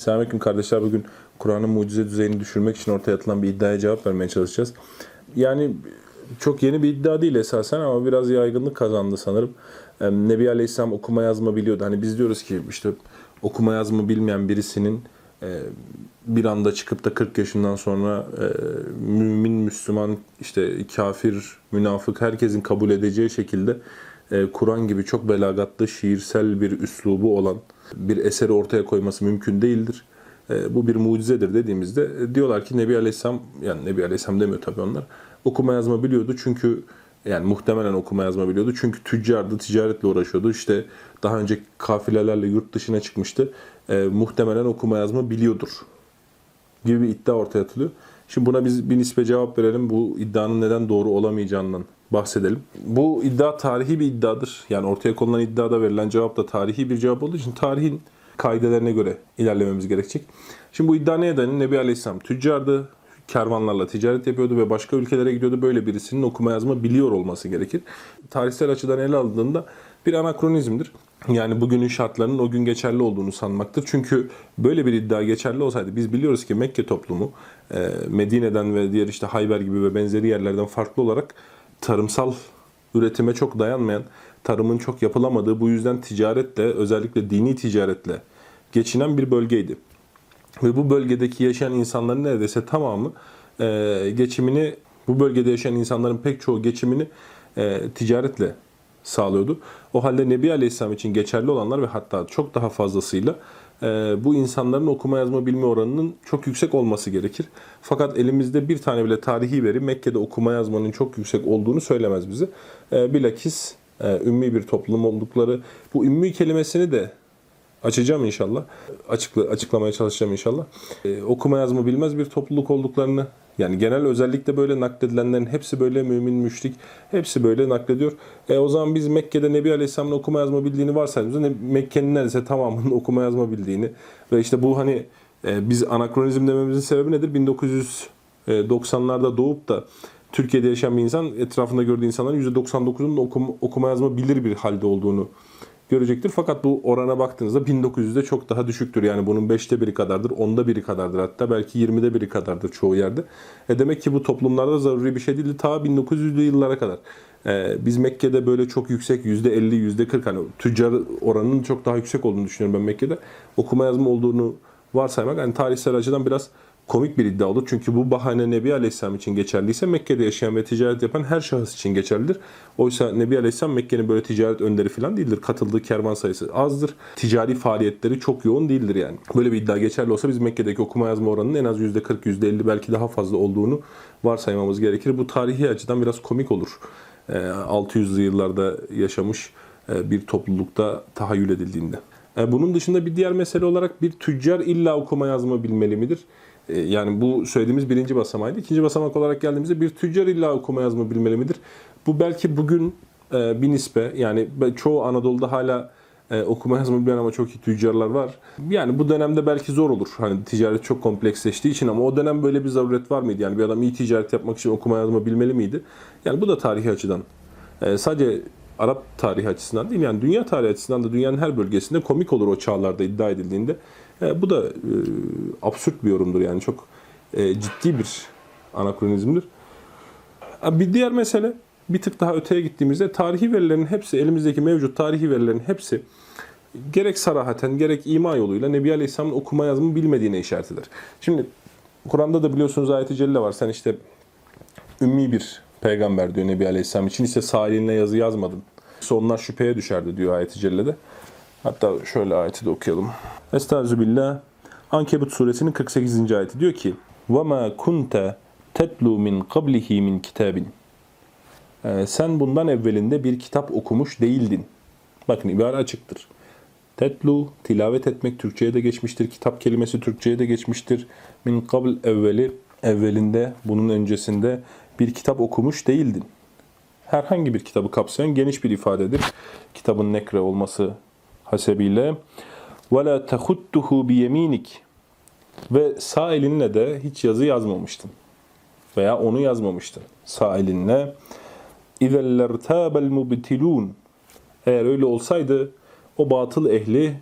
Selamünaleyküm kardeşler. Bugün Kur'an'ın mucize düzeyini düşürmek için ortaya atılan bir iddiaya cevap vermeye çalışacağız. Yani çok yeni bir iddia değil esasen ama biraz yaygınlık kazandı sanırım. Ee, Nebi Aleyhisselam okuma yazma biliyordu. Hani biz diyoruz ki işte okuma yazma bilmeyen birisinin e, bir anda çıkıp da 40 yaşından sonra e, mümin, Müslüman, işte kafir, münafık herkesin kabul edeceği şekilde e, Kur'an gibi çok belagatlı, şiirsel bir üslubu olan bir eseri ortaya koyması mümkün değildir. E, bu bir mucizedir dediğimizde e, diyorlar ki Nebi Aleyhisselam, yani Nebi Aleyhisselam demiyor tabii onlar, okuma yazma biliyordu çünkü yani muhtemelen okuma yazma biliyordu. Çünkü tüccardı, ticaretle uğraşıyordu. İşte daha önce kafilelerle yurt dışına çıkmıştı. E, muhtemelen okuma yazma biliyordur gibi bir iddia ortaya atılıyor. Şimdi buna biz bir nispe cevap verelim. Bu iddianın neden doğru olamayacağından bahsedelim. Bu iddia tarihi bir iddiadır. Yani ortaya konulan iddiada verilen cevap da tarihi bir cevap olduğu için tarihin kaidelerine göre ilerlememiz gerekecek. Şimdi bu iddia neye dayanıyor? Nebi Aleyhisselam tüccardı, kervanlarla ticaret yapıyordu ve başka ülkelere gidiyordu. Böyle birisinin okuma yazma biliyor olması gerekir. Tarihsel açıdan ele alındığında bir anakronizmdir. Yani bugünün şartlarının o gün geçerli olduğunu sanmaktır. Çünkü böyle bir iddia geçerli olsaydı biz biliyoruz ki Mekke toplumu e, Medine'den ve diğer işte Hayber gibi ve benzeri yerlerden farklı olarak tarımsal üretime çok dayanmayan, tarımın çok yapılamadığı bu yüzden ticaretle özellikle dini ticaretle geçinen bir bölgeydi. Ve bu bölgedeki yaşayan insanların neredeyse tamamı e, geçimini, bu bölgede yaşayan insanların pek çoğu geçimini e, ticaretle sağlıyordu. O halde Nebi Aleyhisselam için geçerli olanlar ve hatta çok daha fazlasıyla bu insanların okuma yazma bilme oranının çok yüksek olması gerekir. Fakat elimizde bir tane bile tarihi veri Mekke'de okuma yazmanın çok yüksek olduğunu söylemez bize. E, bilakis e, ümmi bir toplum oldukları, bu ümmi kelimesini de açacağım inşallah. Açıkla, açıklamaya çalışacağım inşallah. Ee, okuma yazma bilmez bir topluluk olduklarını yani genel özellikle böyle nakledilenlerin hepsi böyle mümin, müşrik hepsi böyle naklediyor. E, o zaman biz Mekke'de Nebi Aleyhisselam'ın okuma yazma bildiğini varsaydığımızda Mekke'nin neredeyse tamamının okuma yazma bildiğini ve işte bu hani e, biz anakronizm dememizin sebebi nedir? 1990'larda doğup da Türkiye'de yaşayan bir insan etrafında gördüğü insanların %99'unun okuma, okuma yazma bilir bir halde olduğunu görecektir. Fakat bu orana baktığınızda 1900'de çok daha düşüktür. Yani bunun 5'te biri kadardır, 10'da biri kadardır hatta belki 20'de biri kadardır çoğu yerde. E demek ki bu toplumlarda zaruri bir şey değildi ta 1900'lü yıllara kadar. E, biz Mekke'de böyle çok yüksek %50, %40 hani tüccar oranının çok daha yüksek olduğunu düşünüyorum ben Mekke'de. Okuma yazma olduğunu varsaymak hani tarihsel açıdan biraz komik bir iddia olur. Çünkü bu bahane Nebi Aleyhisselam için geçerliyse Mekke'de yaşayan ve ticaret yapan her şahıs için geçerlidir. Oysa Nebi Aleyhisselam Mekke'nin böyle ticaret önderi falan değildir. Katıldığı kervan sayısı azdır. Ticari faaliyetleri çok yoğun değildir yani. Böyle bir iddia geçerli olsa biz Mekke'deki okuma yazma oranının en az %40, %50 belki daha fazla olduğunu varsaymamız gerekir. Bu tarihi açıdan biraz komik olur. 600'lü yıllarda yaşamış e, bir toplulukta tahayyül edildiğinde. E, bunun dışında bir diğer mesele olarak bir tüccar illa okuma yazma bilmeli midir? E, yani bu söylediğimiz birinci basamaydı. İkinci basamak olarak geldiğimizde bir tüccar illa okuma yazma bilmeli midir? Bu belki bugün bir nispe yani çoğu Anadolu'da hala okuma yazma bilen ama çok iyi tüccarlar var. Yani bu dönemde belki zor olur. Hani ticaret çok kompleksleştiği için ama o dönem böyle bir zaruret var mıydı? Yani bir adam iyi ticaret yapmak için okuma yazma bilmeli miydi? Yani bu da tarihi açıdan. Sadece Arap tarihi açısından değil yani dünya tarihi açısından da dünyanın her bölgesinde komik olur o çağlarda iddia edildiğinde. E, bu da e, absürt bir yorumdur yani çok e, ciddi bir anakronizmdir. E, bir diğer mesele bir tık daha öteye gittiğimizde tarihi verilerin hepsi elimizdeki mevcut tarihi verilerin hepsi gerek sarahaten gerek ima yoluyla Nebi Aleyhisselam'ın okuma yazma bilmediğine işaret eder. Şimdi Kur'an'da da biliyorsunuz ayet-i celle var. Sen işte ümmi bir peygamber diyor Nebi Aleyhisselam için. İşte sağ elinle yazı yazmadın. İşte onlar şüpheye düşerdi diyor ayet-i cellede. Hatta şöyle ayeti de okuyalım. Estağfirullah. Ankebut suresinin 48. ayeti diyor ki وَمَا كُنْتَ تَتْلُوا مِنْ قَبْلِهِ مِنْ kitabin. Ee, sen bundan evvelinde bir kitap okumuş değildin. Bakın ibare açıktır. Tetlu, tilavet etmek Türkçe'ye de geçmiştir. Kitap kelimesi Türkçe'ye de geçmiştir. Min kabl evveli, evvelinde, bunun öncesinde bir kitap okumuş değildin. Herhangi bir kitabı kapsayan geniş bir ifadedir. Kitabın nekre olması hasebiyle ve la tahuttuhu bi yeminik. Ve sağ elinle de hiç yazı yazmamıştın veya onu yazmamıştın sağ elinle. İzellertabel mubtilun. Eğer öyle olsaydı o batıl ehli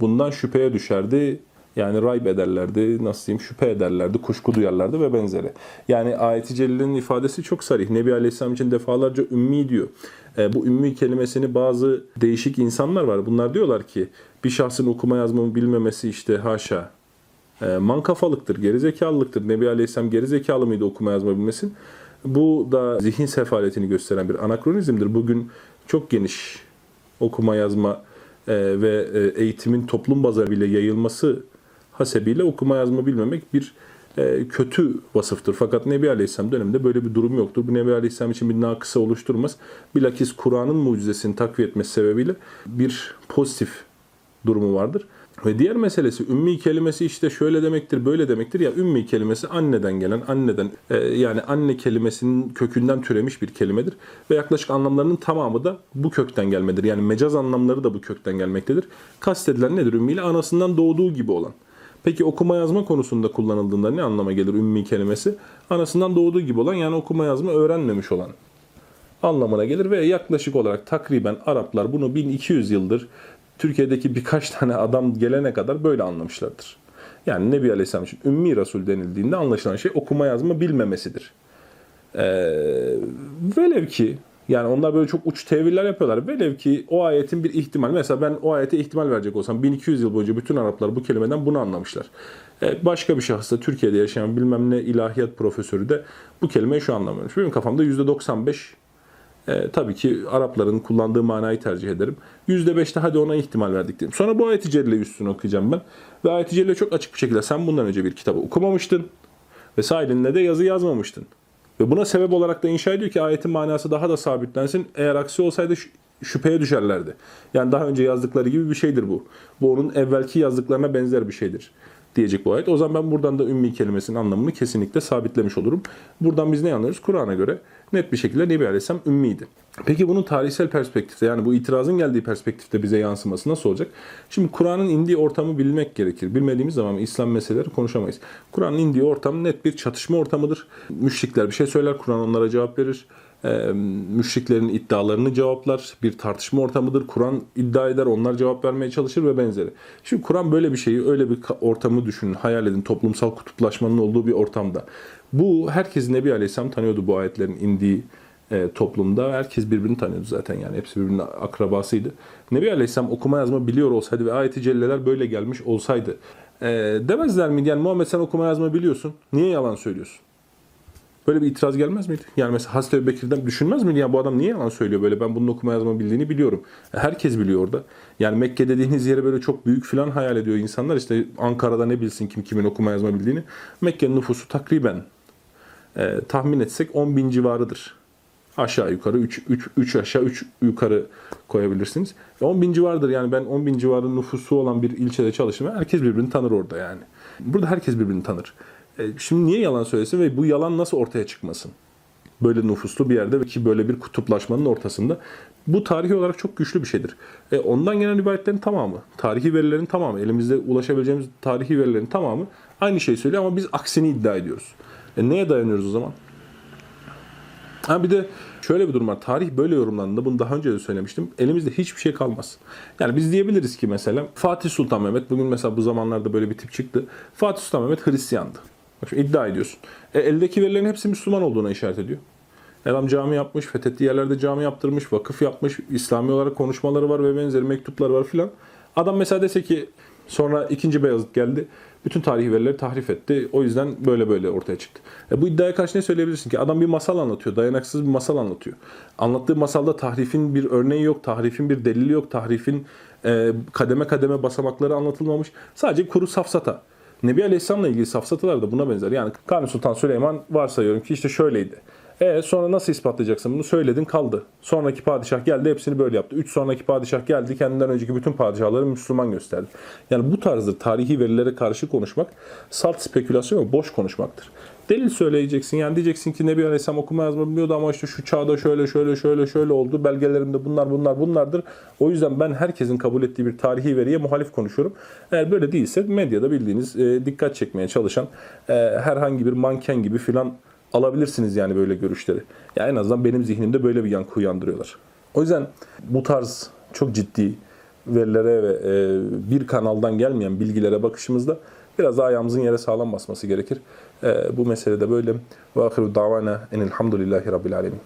bundan şüpheye düşerdi. Yani rayb ederlerdi, nasıl diyeyim, şüphe ederlerdi, kuşku duyarlardı ve benzeri. Yani ayet-i cellenin ifadesi çok sarih. Nebi Aleyhisselam için defalarca ümmi diyor. E, bu ümmi kelimesini bazı değişik insanlar var. Bunlar diyorlar ki bir şahsın okuma yazmamı bilmemesi işte haşa e, mankafalıktır, gerizekalılıktır. Nebi Aleyhisselam gerizekalı mıydı okuma yazma bilmesin? Bu da zihin sefaletini gösteren bir anakronizmdir. Bugün çok geniş okuma yazma e, ve e, eğitimin toplum bazarıyla yayılması hasebiyle okuma yazma bilmemek bir e, kötü vasıftır. Fakat Nebi Aleyhisselam döneminde böyle bir durum yoktur. Bu Nebi Aleyhisselam için bir nakısa oluşturmaz. Bilakis Kur'an'ın mucizesini takviye etmesi sebebiyle bir pozitif durumu vardır. Ve diğer meselesi ümmi kelimesi işte şöyle demektir, böyle demektir. Ya ümmi kelimesi anneden gelen, anneden e, yani anne kelimesinin kökünden türemiş bir kelimedir. Ve yaklaşık anlamlarının tamamı da bu kökten gelmedir. Yani mecaz anlamları da bu kökten gelmektedir. Kastedilen nedir? Ümmi ile anasından doğduğu gibi olan. Peki okuma yazma konusunda kullanıldığında ne anlama gelir ümmi kelimesi? Anasından doğduğu gibi olan yani okuma yazma öğrenmemiş olan anlamına gelir ve yaklaşık olarak takriben Araplar bunu 1200 yıldır Türkiye'deki birkaç tane adam gelene kadar böyle anlamışlardır. Yani Nebi Aleyhisselam için Ümmi Resul denildiğinde anlaşılan şey okuma yazma bilmemesidir. Ee, velev ki yani onlar böyle çok uç teviller yapıyorlar. Velev ki o ayetin bir ihtimal. Mesela ben o ayete ihtimal verecek olsam 1200 yıl boyunca bütün Araplar bu kelimeden bunu anlamışlar. Ee, başka bir şahıs da Türkiye'de yaşayan bilmem ne ilahiyat profesörü de bu kelimeyi şu anlamıyormuş. Benim kafamda %95 e, tabii ki Arapların kullandığı manayı tercih ederim. %5'te hadi ona ihtimal verdik diyelim. Sonra bu ayet-i celleyi üstüne okuyacağım ben. Ve ayet-i celle çok açık bir şekilde sen bundan önce bir kitabı okumamıştın ve sahilinde de yazı yazmamıştın. Ve buna sebep olarak da inşa ediyor ki ayetin manası daha da sabitlensin. Eğer aksi olsaydı şüpheye düşerlerdi. Yani daha önce yazdıkları gibi bir şeydir bu. Bu onun evvelki yazdıklarına benzer bir şeydir diyecek bu ayet. O zaman ben buradan da ümmi kelimesinin anlamını kesinlikle sabitlemiş olurum. Buradan biz ne anlıyoruz? Kur'an'a göre net bir şekilde Nebi Aleyhisselam ümmiydi. Peki bunun tarihsel perspektifte yani bu itirazın geldiği perspektifte bize yansıması nasıl olacak? Şimdi Kur'an'ın indiği ortamı bilmek gerekir. Bilmediğimiz zaman İslam meseleleri konuşamayız. Kur'an'ın indiği ortam net bir çatışma ortamıdır. Müşrikler bir şey söyler, Kur'an onlara cevap verir. Müşriklerin iddialarını cevaplar. Bir tartışma ortamıdır. Kur'an iddia eder, onlar cevap vermeye çalışır ve benzeri. Şimdi Kur'an böyle bir şeyi, öyle bir ortamı düşünün, hayal edin. Toplumsal kutuplaşmanın olduğu bir ortamda. Bu herkes Nebi Aleyhisselam tanıyordu bu ayetlerin indiği e, toplumda. Herkes birbirini tanıyordu zaten yani. Hepsi birbirinin akrabasıydı. Nebi Aleyhisselam okuma yazma biliyor olsaydı ve ayet-i celleler böyle gelmiş olsaydı e, demezler miydi? Yani Muhammed sen okuma yazma biliyorsun. Niye yalan söylüyorsun? Böyle bir itiraz gelmez miydi? Yani mesela Hazreti Ebu Bekir'den düşünmez miydi? Ya bu adam niye yalan söylüyor böyle? Ben bunun okuma yazma bildiğini biliyorum. E, Herkes biliyor orada. Yani Mekke dediğiniz yere böyle çok büyük falan hayal ediyor insanlar. İşte Ankara'da ne bilsin kim kimin okuma yazma bildiğini. Mekke'nin nüfusu takriben e, tahmin etsek 10 bin civarıdır. Aşağı yukarı 3, 3, 3 aşağı 3 yukarı koyabilirsiniz. E, 10 bin civarıdır yani ben 10 bin civarı nüfusu olan bir ilçede çalıştım. Herkes birbirini tanır orada yani. Burada herkes birbirini tanır. E, şimdi niye yalan söylesin ve bu yalan nasıl ortaya çıkmasın? Böyle nüfuslu bir yerde ki böyle bir kutuplaşmanın ortasında. Bu tarihi olarak çok güçlü bir şeydir. E, ondan gelen rivayetlerin tamamı, tarihi verilerin tamamı, elimizde ulaşabileceğimiz tarihi verilerin tamamı aynı şeyi söylüyor ama biz aksini iddia ediyoruz. E, neye dayanıyoruz o zaman? Ha bir de şöyle bir durum var. Tarih böyle yorumlandığında bunu daha önce de söylemiştim. Elimizde hiçbir şey kalmaz. Yani biz diyebiliriz ki mesela Fatih Sultan Mehmet bugün mesela bu zamanlarda böyle bir tip çıktı. Fatih Sultan Mehmet Hristiyandı. İddia ediyorsun. E, eldeki verilerin hepsi Müslüman olduğuna işaret ediyor. Adam cami yapmış, fethettiği yerlerde cami yaptırmış, vakıf yapmış, İslami olarak konuşmaları var ve benzeri mektupları var filan. Adam mesela dese ki sonra ikinci Beyazıt geldi. Bütün tarihi verileri tahrif etti. O yüzden böyle böyle ortaya çıktı. E bu iddiaya karşı ne söyleyebilirsin ki? Adam bir masal anlatıyor. Dayanaksız bir masal anlatıyor. Anlattığı masalda tahrifin bir örneği yok. Tahrifin bir delili yok. Tahrifin e, kademe kademe basamakları anlatılmamış. Sadece kuru safsata. Nebi Aleyhisselam'la ilgili safsatalar da buna benzer. Yani Kanuni Sultan Süleyman varsayıyorum ki işte şöyleydi. E sonra nasıl ispatlayacaksın bunu? Söyledin kaldı. Sonraki padişah geldi hepsini böyle yaptı. Üç sonraki padişah geldi kendinden önceki bütün padişahları Müslüman gösterdi. Yani bu tarzdır tarihi verilere karşı konuşmak salt spekülasyon ve boş konuşmaktır. Delil söyleyeceksin yani diyeceksin ki Nebi Aleyhisselam okuma yazma bilmiyordu ama işte şu çağda şöyle şöyle şöyle şöyle oldu. Belgelerimde bunlar bunlar bunlardır. O yüzden ben herkesin kabul ettiği bir tarihi veriye muhalif konuşuyorum. Eğer böyle değilse medyada bildiğiniz e, dikkat çekmeye çalışan e, herhangi bir manken gibi filan alabilirsiniz yani böyle görüşleri. Ya en azından benim zihnimde böyle bir yankı uyandırıyorlar. O yüzden bu tarz çok ciddi verilere ve e, bir kanaldan gelmeyen bilgilere bakışımızda biraz daha ayağımızın yere sağlam basması gerekir. E, bu meselede böyle. Ve ahiru davana enelhamdülillahi rabbil alemin.